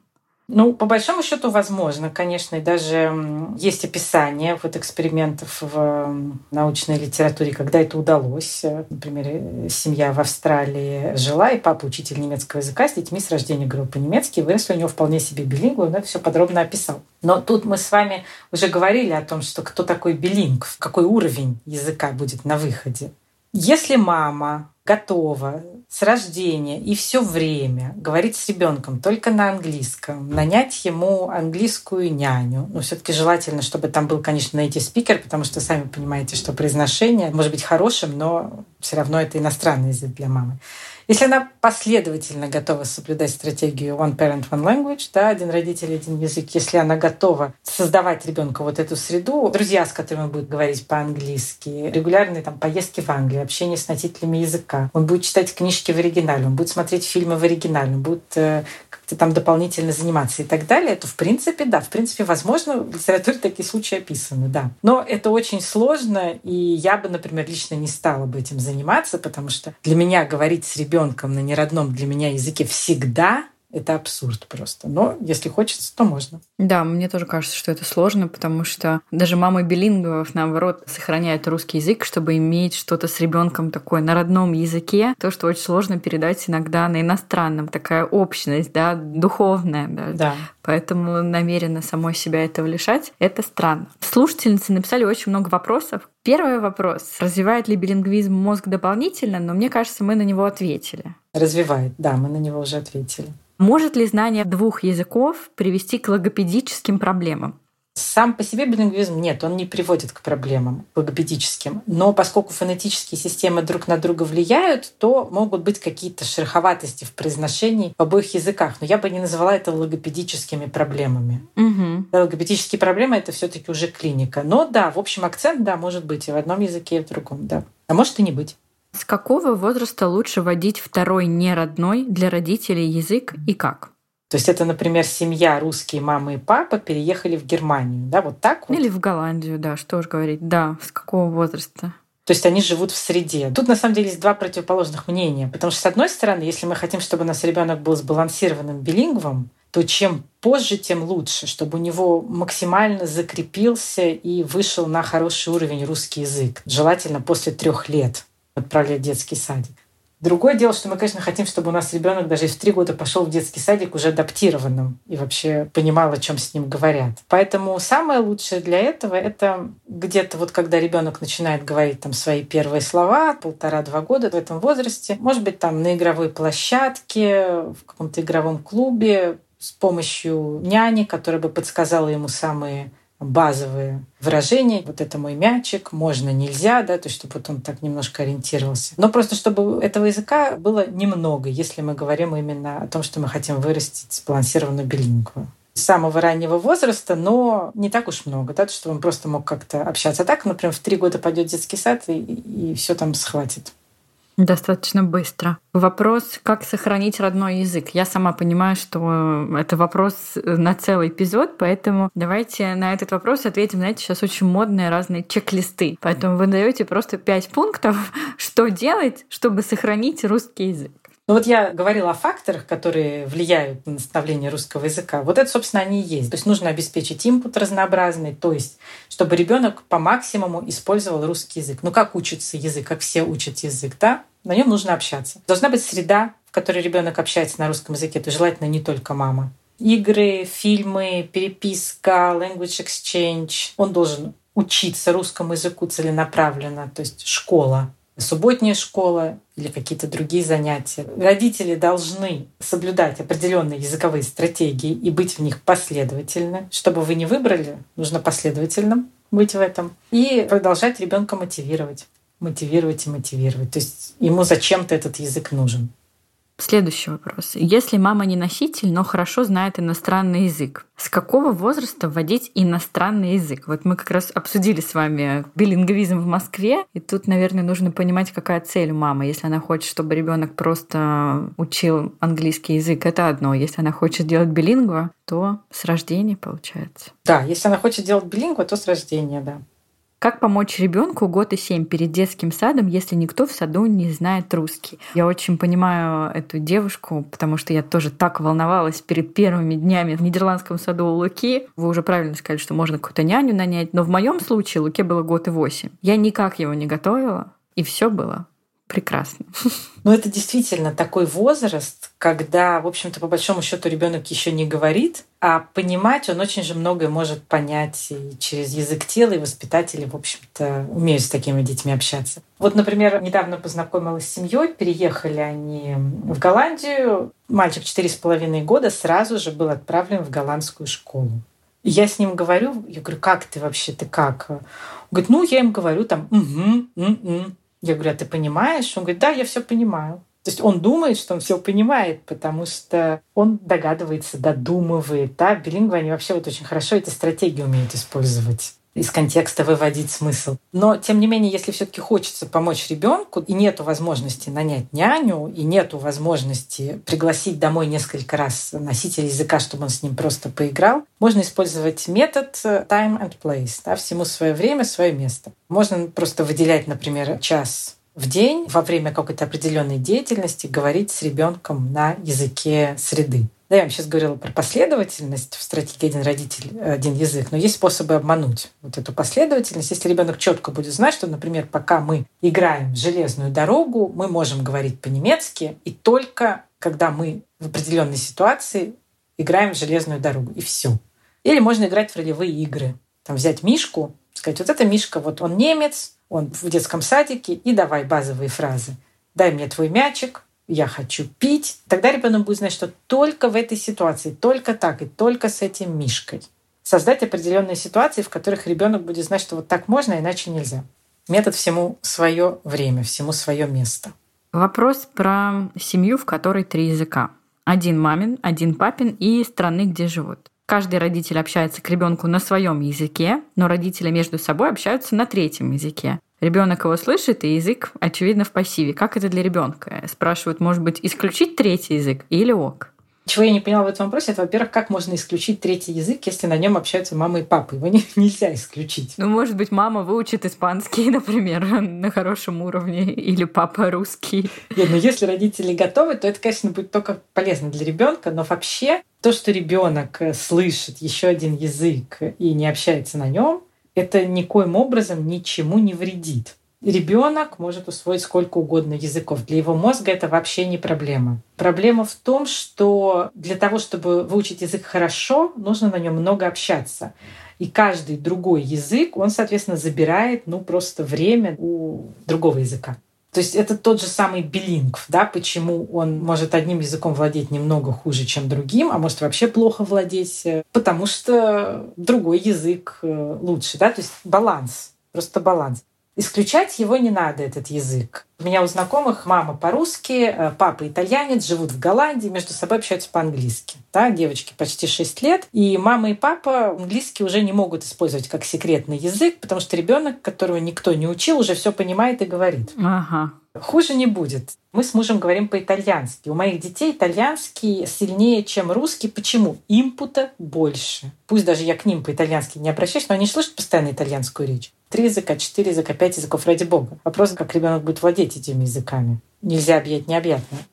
Ну, по большому счету, возможно, конечно, и даже есть описание вот экспериментов в научной литературе, когда это удалось. Например, семья в Австралии жила, и папа учитель немецкого языка с детьми с рождения говорил по-немецки, выросли у него вполне себе билингвы, он это все подробно описал. Но тут мы с вами уже говорили о том, что кто такой билингв, какой уровень языка будет на выходе. Если мама готова с рождения и все время говорить с ребенком только на английском, нанять ему английскую няню. Ну, все-таки желательно, чтобы там был, конечно, эти спикер, потому что сами понимаете, что произношение может быть хорошим, но все равно это иностранный язык для мамы. Если она последовательно готова соблюдать стратегию One Parent, One Language, да, один родитель, один язык, если она готова создавать ребенку вот эту среду, друзья, с которыми он будет говорить по-английски, регулярные там поездки в Англию, общение с носителями языка, он будет читать книжки в оригинале, он будет смотреть фильмы в оригинале, он будет э, как-то там дополнительно заниматься и так далее, то в принципе, да, в принципе, возможно, в литературе такие случаи описаны, да. Но это очень сложно, и я бы, например, лично не стала бы этим заниматься, потому что для меня говорить с ребенком на неродном для меня языке всегда это абсурд просто. Но если хочется, то можно. Да, мне тоже кажется, что это сложно, потому что даже мамы билингвов, наоборот, сохраняют русский язык, чтобы иметь что-то с ребенком такое на родном языке. То, что очень сложно передать иногда на иностранном. Такая общность, да, духовная. Да. да. Поэтому намеренно самой себя этого лишать, это странно. Слушательницы написали очень много вопросов. Первый вопрос. Развивает ли билингвизм мозг дополнительно? Но мне кажется, мы на него ответили. Развивает, да, мы на него уже ответили. Может ли знание двух языков привести к логопедическим проблемам? Сам по себе билингвизм нет, он не приводит к проблемам логопедическим. Но поскольку фонетические системы друг на друга влияют, то могут быть какие-то шероховатости в произношении в обоих языках. Но я бы не называла это логопедическими проблемами. Угу. Логопедические проблемы это все-таки уже клиника. Но да, в общем, акцент, да, может быть и в одном языке, и в другом, да. А может и не быть. С какого возраста лучше вводить второй неродной для родителей язык и как? То есть это, например, семья, русские мама и папа переехали в Германию, да, вот так вот? Или в Голландию, да, что уж говорить, да, с какого возраста? То есть они живут в среде. Тут на самом деле есть два противоположных мнения. Потому что, с одной стороны, если мы хотим, чтобы у нас ребенок был сбалансированным билингвом, то чем позже, тем лучше, чтобы у него максимально закрепился и вышел на хороший уровень русский язык. Желательно после трех лет отправлять в детский садик. Другое дело, что мы, конечно, хотим, чтобы у нас ребенок даже в три года пошел в детский садик уже адаптированным и вообще понимал, о чем с ним говорят. Поэтому самое лучшее для этого это где-то вот когда ребенок начинает говорить там свои первые слова, полтора-два года в этом возрасте, может быть, там на игровой площадке, в каком-то игровом клубе, с помощью няни, которая бы подсказала ему самые базовые выражения. Вот это мой мячик, можно, нельзя, да, то есть чтобы вот он так немножко ориентировался. Но просто чтобы этого языка было немного, если мы говорим именно о том, что мы хотим вырастить сбалансированную билингву с самого раннего возраста, но не так уж много, да, чтобы он просто мог как-то общаться. А так, например, в три года пойдет детский сад и, и все там схватит. Достаточно быстро. Вопрос, как сохранить родной язык. Я сама понимаю, что это вопрос на целый эпизод, поэтому давайте на этот вопрос ответим. Знаете, сейчас очень модные разные чек-листы. Поэтому вы даете просто пять пунктов, что делать, чтобы сохранить русский язык. Ну вот я говорила о факторах, которые влияют на становление русского языка. Вот это, собственно, они и есть. То есть нужно обеспечить импут разнообразный, то есть чтобы ребенок по максимуму использовал русский язык. Ну как учится язык, как все учат язык, да? На нем нужно общаться. Должна быть среда, в которой ребенок общается на русском языке. Это желательно не только мама. Игры, фильмы, переписка, language exchange. Он должен учиться русскому языку целенаправленно, то есть школа субботняя школа или какие-то другие занятия. Родители должны соблюдать определенные языковые стратегии и быть в них последовательны. Чтобы вы не выбрали, нужно последовательным быть в этом и продолжать ребенка мотивировать мотивировать и мотивировать. То есть ему зачем-то этот язык нужен. Следующий вопрос. Если мама не носитель, но хорошо знает иностранный язык, с какого возраста вводить иностранный язык? Вот мы как раз обсудили с вами билингвизм в Москве, и тут, наверное, нужно понимать, какая цель у мамы. Если она хочет, чтобы ребенок просто учил английский язык, это одно. Если она хочет делать билингва, то с рождения получается. Да, если она хочет делать билингва, то с рождения, да. Как помочь ребенку год и семь перед детским садом, если никто в саду не знает русский? Я очень понимаю эту девушку, потому что я тоже так волновалась перед первыми днями в нидерландском саду у Луки. Вы уже правильно сказали, что можно какую-то няню нанять, но в моем случае Луке было год и восемь. Я никак его не готовила, и все было прекрасно. Ну, это действительно такой возраст, когда, в общем-то, по большому счету ребенок еще не говорит, а понимать он очень же многое может понять и через язык тела, и воспитатели, в общем-то, умеют с такими детьми общаться. Вот, например, недавно познакомилась с семьей, переехали они в Голландию. Мальчик четыре с половиной года сразу же был отправлен в голландскую школу. Я с ним говорю, я говорю, как ты вообще, ты как? Он говорит, ну, я им говорю там, угу, угу. Я говорю, а ты понимаешь? Он говорит, да, я все понимаю. То есть он думает, что он все понимает, потому что он догадывается, додумывает. Да? Билингвы, они вообще вот очень хорошо эту стратегию умеют использовать из контекста выводить смысл. Но, тем не менее, если все-таки хочется помочь ребенку, и нет возможности нанять няню, и нет возможности пригласить домой несколько раз носителя языка, чтобы он с ним просто поиграл, можно использовать метод time and place, да, всему свое время, свое место. Можно просто выделять, например, час в день во время какой-то определенной деятельности говорить с ребенком на языке среды. Да, я вам сейчас говорила про последовательность в стратегии один родитель, один язык, но есть способы обмануть вот эту последовательность. Если ребенок четко будет знать, что, например, пока мы играем в железную дорогу, мы можем говорить по-немецки, и только когда мы в определенной ситуации играем в железную дорогу, и все. Или можно играть в ролевые игры. Там взять Мишку, сказать, вот это Мишка, вот он немец, он в детском садике, и давай базовые фразы. Дай мне твой мячик, я хочу пить, тогда ребенок будет знать, что только в этой ситуации, только так и только с этим мишкой. Создать определенные ситуации, в которых ребенок будет знать, что вот так можно, иначе нельзя. Метод всему свое время, всему свое место. Вопрос про семью, в которой три языка. Один мамин, один папин и страны, где живут. Каждый родитель общается к ребенку на своем языке, но родители между собой общаются на третьем языке. Ребенок его слышит, и язык, очевидно, в пассиве. Как это для ребенка? Спрашивают, может быть, исключить третий язык или ок? Чего я не поняла в этом вопросе, это, во-первых, как можно исключить третий язык, если на нем общаются мама и папа. Его не, нельзя исключить. Ну, может быть, мама выучит испанский, например, на хорошем уровне, или папа русский. Нет, ну если родители готовы, то это, конечно, будет только полезно для ребенка, но вообще то, что ребенок слышит еще один язык и не общается на нем, это никоим образом ничему не вредит. Ребенок может усвоить сколько угодно языков. Для его мозга это вообще не проблема. Проблема в том, что для того, чтобы выучить язык хорошо, нужно на нем много общаться. И каждый другой язык, он, соответственно, забирает ну, просто время у другого языка. То есть это тот же самый билингв, да, почему он может одним языком владеть немного хуже, чем другим, а может вообще плохо владеть, э, потому что другой язык э, лучше, да, то есть баланс, просто баланс. Исключать его не надо, этот язык. У меня у знакомых мама по-русски, э, папа итальянец, живут в Голландии, между собой общаются по-английски. Да, девочки почти 6 лет. И мама и папа английский уже не могут использовать как секретный язык, потому что ребенок, которого никто не учил, уже все понимает и говорит. Ага. Хуже не будет. Мы с мужем говорим по-итальянски. У моих детей итальянский сильнее, чем русский. Почему? Импута больше. Пусть даже я к ним по-итальянски не обращаюсь, но они слышат постоянно итальянскую речь. Три языка, четыре языка, пять языков, ради бога. Вопрос, как ребенок будет владеть этими языками. Нельзя объять необъятное.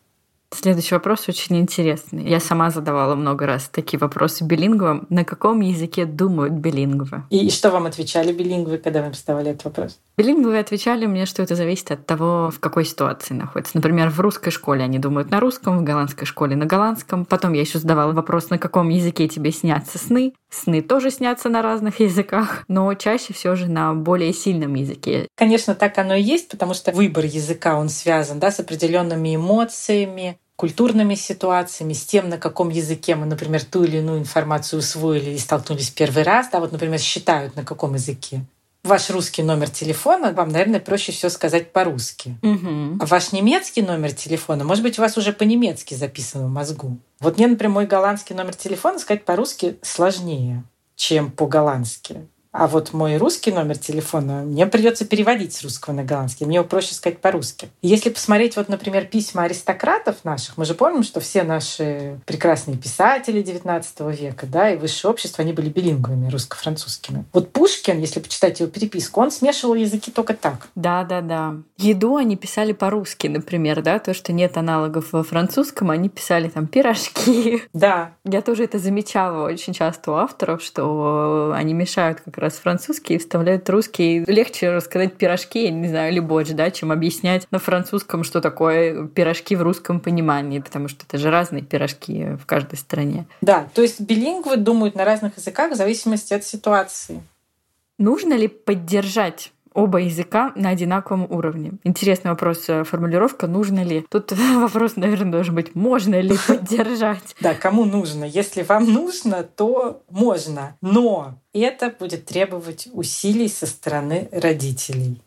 Следующий вопрос очень интересный. Я сама задавала много раз такие вопросы билингвам. На каком языке думают билингвы? И что вам отвечали билингвы, когда вам задавали этот вопрос? Билингвы отвечали мне, что это зависит от того, в какой ситуации находится. Например, в русской школе они думают на русском, в голландской школе на голландском. Потом я еще задавала вопрос, на каком языке тебе снятся сны. Сны тоже снятся на разных языках, но чаще все же на более сильном языке. Конечно, так оно и есть, потому что выбор языка, он связан да, с определенными эмоциями, культурными ситуациями, с тем, на каком языке мы, например, ту или иную информацию усвоили и столкнулись первый раз. Да, вот, например, считают, на каком языке. Ваш русский номер телефона, вам, наверное, проще все сказать по-русски. Угу. А ваш немецкий номер телефона, может быть, у вас уже по-немецки записан в мозгу. Вот мне, например, мой голландский номер телефона сказать по-русски сложнее, чем по-голландски. А вот мой русский номер телефона мне придется переводить с русского на голландский. Мне его проще сказать по-русски. Если посмотреть, вот, например, письма аристократов наших, мы же помним, что все наши прекрасные писатели XIX века, да, и высшее общество, они были билингвами русско-французскими. Вот Пушкин, если почитать его переписку, он смешивал языки только так. Да, да, да. Еду они писали по-русски, например, да, то, что нет аналогов во французском, они писали там пирожки. Да. Я тоже это замечала очень часто у авторов, что они мешают как раз французский и вставляют русский. Легче рассказать пирожки, я не знаю, или борщ, да, чем объяснять на французском, что такое пирожки в русском понимании, потому что это же разные пирожки в каждой стране. Да, то есть билингвы думают на разных языках в зависимости от ситуации. Нужно ли поддержать оба языка на одинаковом уровне. Интересный вопрос, э, формулировка, нужно ли? Тут вопрос, наверное, должен быть, можно ли поддержать? Да, кому нужно? Если вам нужно, то можно. Но это будет требовать усилий со стороны родителей.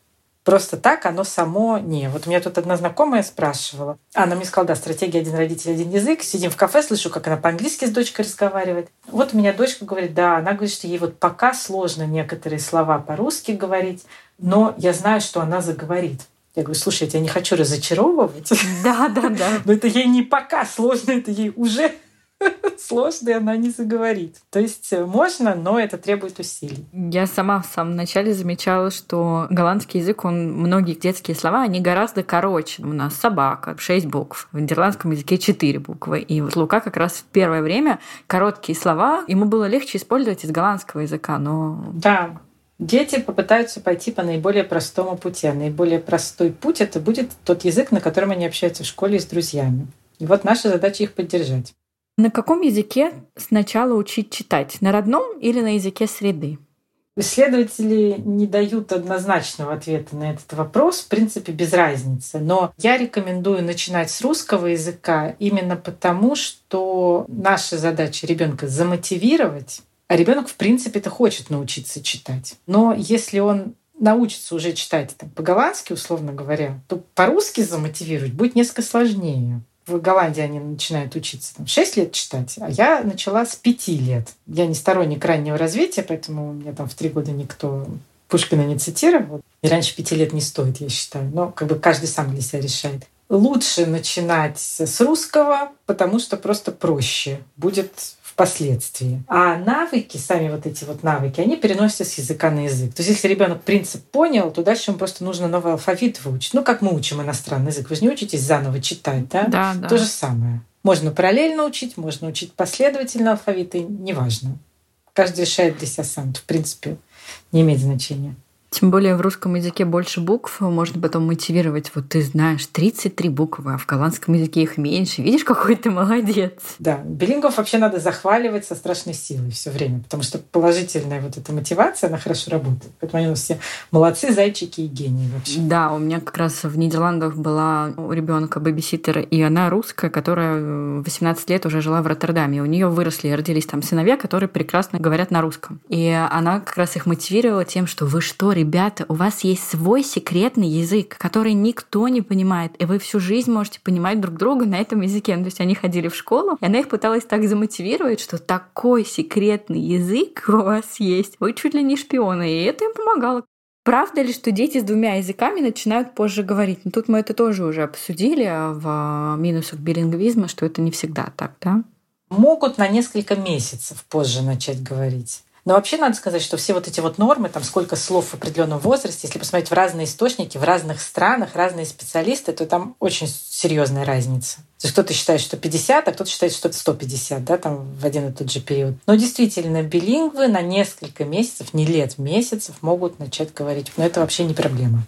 Просто так оно само не. Вот у меня тут одна знакомая спрашивала. Она мне сказала, да, стратегия один родитель, один язык. Сидим в кафе, слышу, как она по-английски с дочкой разговаривает. Вот у меня дочка говорит, да, она говорит, что ей вот пока сложно некоторые слова по-русски говорить, но я знаю, что она заговорит. Я говорю, слушай, я тебя не хочу разочаровывать. Да, да, да. Но это ей не пока сложно, это ей уже сложно, и она не заговорит. То есть э, можно, но это требует усилий. Я сама в самом начале замечала, что голландский язык, он многие детские слова, они гораздо короче. У нас собака, шесть букв. В нидерландском языке четыре буквы. И вот Лука как раз в первое время короткие слова ему было легче использовать из голландского языка, но... Да, Дети попытаются пойти по наиболее простому пути. А наиболее простой путь это будет тот язык, на котором они общаются в школе с друзьями. И вот наша задача их поддержать. На каком языке сначала учить читать? На родном или на языке среды? Исследователи не дают однозначного ответа на этот вопрос, в принципе, без разницы. Но я рекомендую начинать с русского языка именно потому, что наша задача ребенка замотивировать, а ребенок, в принципе, это хочет научиться читать. Но если он научится уже читать там, по-голландски, условно говоря, то по-русски замотивировать будет несколько сложнее в Голландии они начинают учиться там, 6 лет читать, а я начала с 5 лет. Я не сторонник раннего развития, поэтому у меня там в 3 года никто Пушкина не цитировал. И раньше 5 лет не стоит, я считаю. Но как бы каждый сам для себя решает. Лучше начинать с русского, потому что просто проще будет впоследствии. А навыки, сами вот эти вот навыки, они переносятся с языка на язык. То есть если ребенок принцип понял, то дальше ему просто нужно новый алфавит выучить. Ну, как мы учим иностранный язык. Вы же не учитесь заново читать, да? Да, да. То же самое. Можно параллельно учить, можно учить последовательно алфавиты, неважно. Каждый решает для себя сам. Это, в принципе, не имеет значения. Тем более в русском языке больше букв, можно потом мотивировать. Вот ты знаешь 33 буквы, а в голландском языке их меньше. Видишь, какой ты молодец. Да, билингов вообще надо захваливать со страшной силой все время, потому что положительная вот эта мотивация, она хорошо работает. Поэтому они все молодцы, зайчики и гении вообще. Да, у меня как раз в Нидерландах была у ребенка бэбиситер, и она русская, которая 18 лет уже жила в Роттердаме. У нее выросли и родились там сыновья, которые прекрасно говорят на русском. И она как раз их мотивировала тем, что вы что, ребята, у вас есть свой секретный язык, который никто не понимает, и вы всю жизнь можете понимать друг друга на этом языке. Ну, то есть они ходили в школу, и она их пыталась так замотивировать, что такой секретный язык у вас есть. Вы чуть ли не шпионы, и это им помогало. Правда ли, что дети с двумя языками начинают позже говорить? Ну, тут мы это тоже уже обсудили в минусах билингвизма, что это не всегда так, да? Могут на несколько месяцев позже начать говорить. Но вообще надо сказать, что все вот эти вот нормы, там сколько слов в определенном возрасте, если посмотреть в разные источники, в разных странах, разные специалисты, то там очень серьезная разница. То есть кто-то считает, что 50, а кто-то считает, что 150, да, там в один и тот же период. Но действительно, билингвы на несколько месяцев, не лет, месяцев могут начать говорить. Но это вообще не проблема.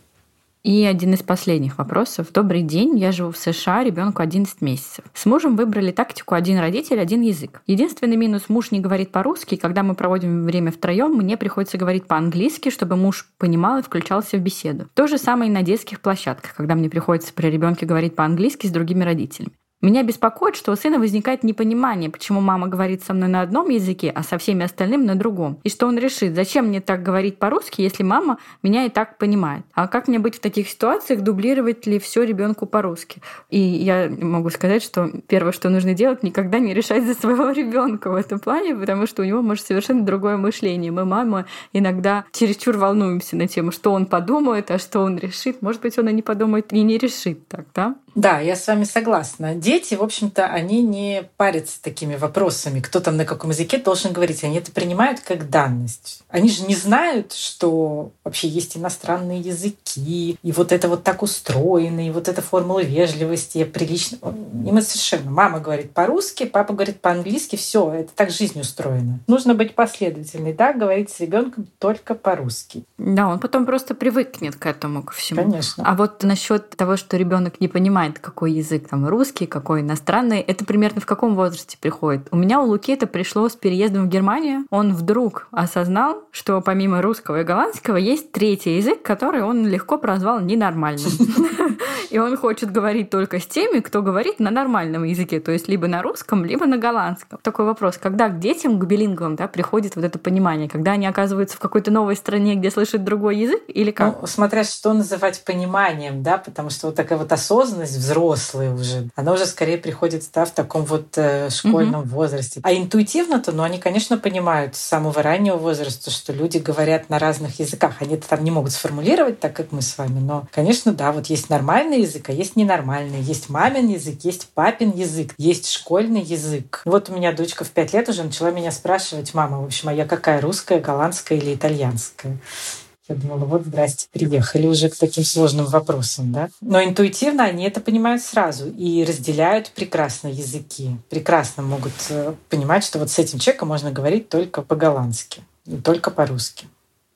И один из последних вопросов. Добрый день, я живу в США, ребенку 11 месяцев. С мужем выбрали тактику один родитель, один язык. Единственный минус – муж не говорит по-русски, когда мы проводим время втроем, мне приходится говорить по-английски, чтобы муж понимал и включался в беседу. То же самое и на детских площадках, когда мне приходится при ребенке говорить по-английски с другими родителями. Меня беспокоит, что у сына возникает непонимание, почему мама говорит со мной на одном языке, а со всеми остальными на другом. И что он решит, зачем мне так говорить по-русски, если мама меня и так понимает. А как мне быть в таких ситуациях, дублировать ли все ребенку по-русски? И я могу сказать, что первое, что нужно делать, никогда не решать за своего ребенка в этом плане, потому что у него может совершенно другое мышление. Мы, мама, иногда чересчур волнуемся на тему, что он подумает, а что он решит. Может быть, он и не подумает, и не решит так, да? Да, я с вами согласна. Дети, в общем-то, они не парятся такими вопросами, кто там на каком языке должен говорить. Они это принимают как данность. Они же не знают, что вообще есть иностранные языки, и вот это вот так устроено, и вот эта формула вежливости, прилично. Им это совершенно. Мама говорит по-русски, папа говорит по-английски, все, это так жизнь устроена. Нужно быть последовательной, да, говорить с ребенком только по-русски. Да, он потом просто привыкнет к этому, ко всему. Конечно. А вот насчет того, что ребенок не понимает, понимает, какой язык там русский, какой иностранный. Это примерно в каком возрасте приходит? У меня у Луки это пришло с переездом в Германию. Он вдруг осознал, что помимо русского и голландского есть третий язык, который он легко прозвал ненормальным. И он хочет говорить только с теми, кто говорит на нормальном языке, то есть либо на русском, либо на голландском. Такой вопрос, когда к детям, к билингвам, да, приходит вот это понимание, когда они оказываются в какой-то новой стране, где слышат другой язык, или как? Ну, смотря что называть пониманием, да, потому что вот такая вот осознанность осознанность взрослые уже, она уже скорее приходит да, в таком вот э, школьном угу. возрасте. А интуитивно-то, ну, они, конечно, понимают с самого раннего возраста, что люди говорят на разных языках. Они это там не могут сформулировать так, как мы с вами, но, конечно, да, вот есть нормальный язык, а есть ненормальный. Есть мамин язык, есть папин язык, есть школьный язык. Вот у меня дочка в пять лет уже начала меня спрашивать, мама, в общем, а я какая, русская, голландская или итальянская? Я думала, вот, здрасте, приехали уже к таким сложным вопросам, да. Но интуитивно они это понимают сразу и разделяют прекрасно языки. Прекрасно могут э, понимать, что вот с этим человеком можно говорить только по-голландски, не только по-русски.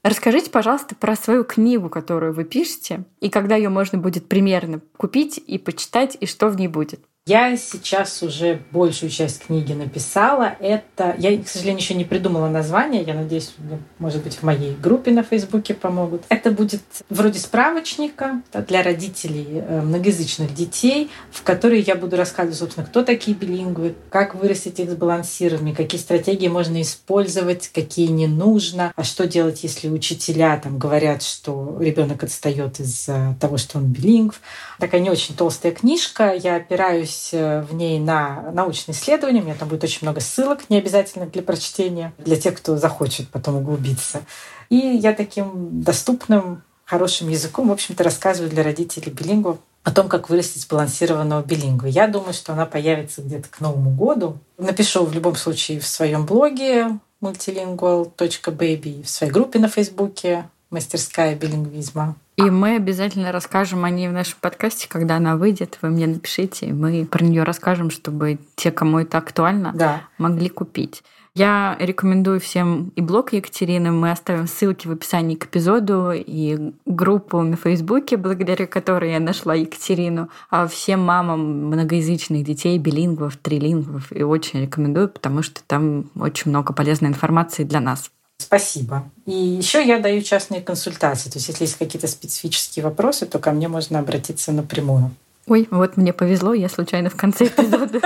Расскажите, пожалуйста, про свою книгу, которую вы пишете, и когда ее можно будет примерно купить и почитать, и что в ней будет. Я сейчас уже большую часть книги написала. Это я, к сожалению, еще не придумала название. Я надеюсь, может быть, в моей группе на Фейсбуке помогут. Это будет вроде справочника для родителей э, многоязычных детей, в которой я буду рассказывать, собственно, кто такие билингвы, как вырастить их сбалансированными, какие стратегии можно использовать, какие не нужно, а что делать, если учителя там говорят, что ребенок отстает из-за того, что он билингв. Такая не очень толстая книжка. Я опираюсь опираюсь э, в ней на научные исследования. У меня там будет очень много ссылок, не обязательно для прочтения, для тех, кто захочет потом углубиться. И я таким доступным, хорошим языком, в общем-то, рассказываю для родителей билингвов о том, как вырастить сбалансированного билингва. Я думаю, что она появится где-то к Новому году. Напишу в любом случае в своем блоге multilingual.baby, в своей группе на Фейсбуке «Мастерская билингвизма». И мы обязательно расскажем о ней в нашем подкасте, когда она выйдет. Вы мне напишите, мы про нее расскажем, чтобы те, кому это актуально, да. могли купить. Я рекомендую всем и блог Екатерины. Мы оставим ссылки в описании к эпизоду и группу на Фейсбуке, благодаря которой я нашла Екатерину. А всем мамам многоязычных детей, билингвов, трилингвов, и очень рекомендую, потому что там очень много полезной информации для нас. Спасибо. И еще я даю частные консультации. То есть, если есть какие-то специфические вопросы, то ко мне можно обратиться напрямую. Ой, вот мне повезло, я случайно в конце эпизода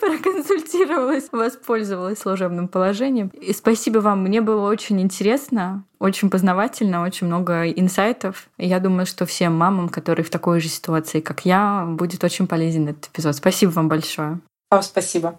проконсультировалась, воспользовалась служебным положением. И спасибо вам, мне было очень интересно, очень познавательно, очень много инсайтов. И я думаю, что всем мамам, которые в такой же ситуации, как я, будет очень полезен этот эпизод. Спасибо вам большое. Вам спасибо.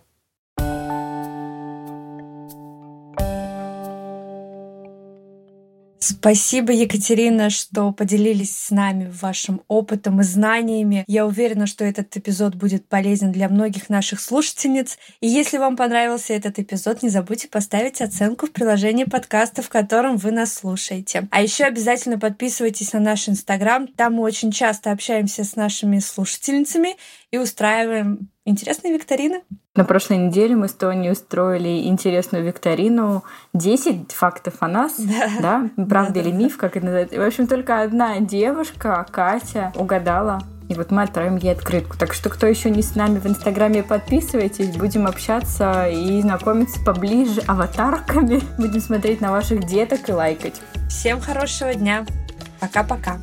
Спасибо, Екатерина, что поделились с нами вашим опытом и знаниями. Я уверена, что этот эпизод будет полезен для многих наших слушательниц. И если вам понравился этот эпизод, не забудьте поставить оценку в приложении подкаста, в котором вы нас слушаете. А еще обязательно подписывайтесь на наш Инстаграм. Там мы очень часто общаемся с нашими слушательницами и устраиваем интересные викторины. На прошлой неделе мы с Тони устроили интересную викторину 10 фактов о нас. Да. да? Правда да, или да, миф, как это называется. В общем, только одна девушка, Катя, угадала. И вот мы отправим ей открытку. Так что, кто еще не с нами в Инстаграме, подписывайтесь. Будем общаться и знакомиться поближе аватарками. Будем смотреть на ваших деток и лайкать. Всем хорошего дня. Пока-пока.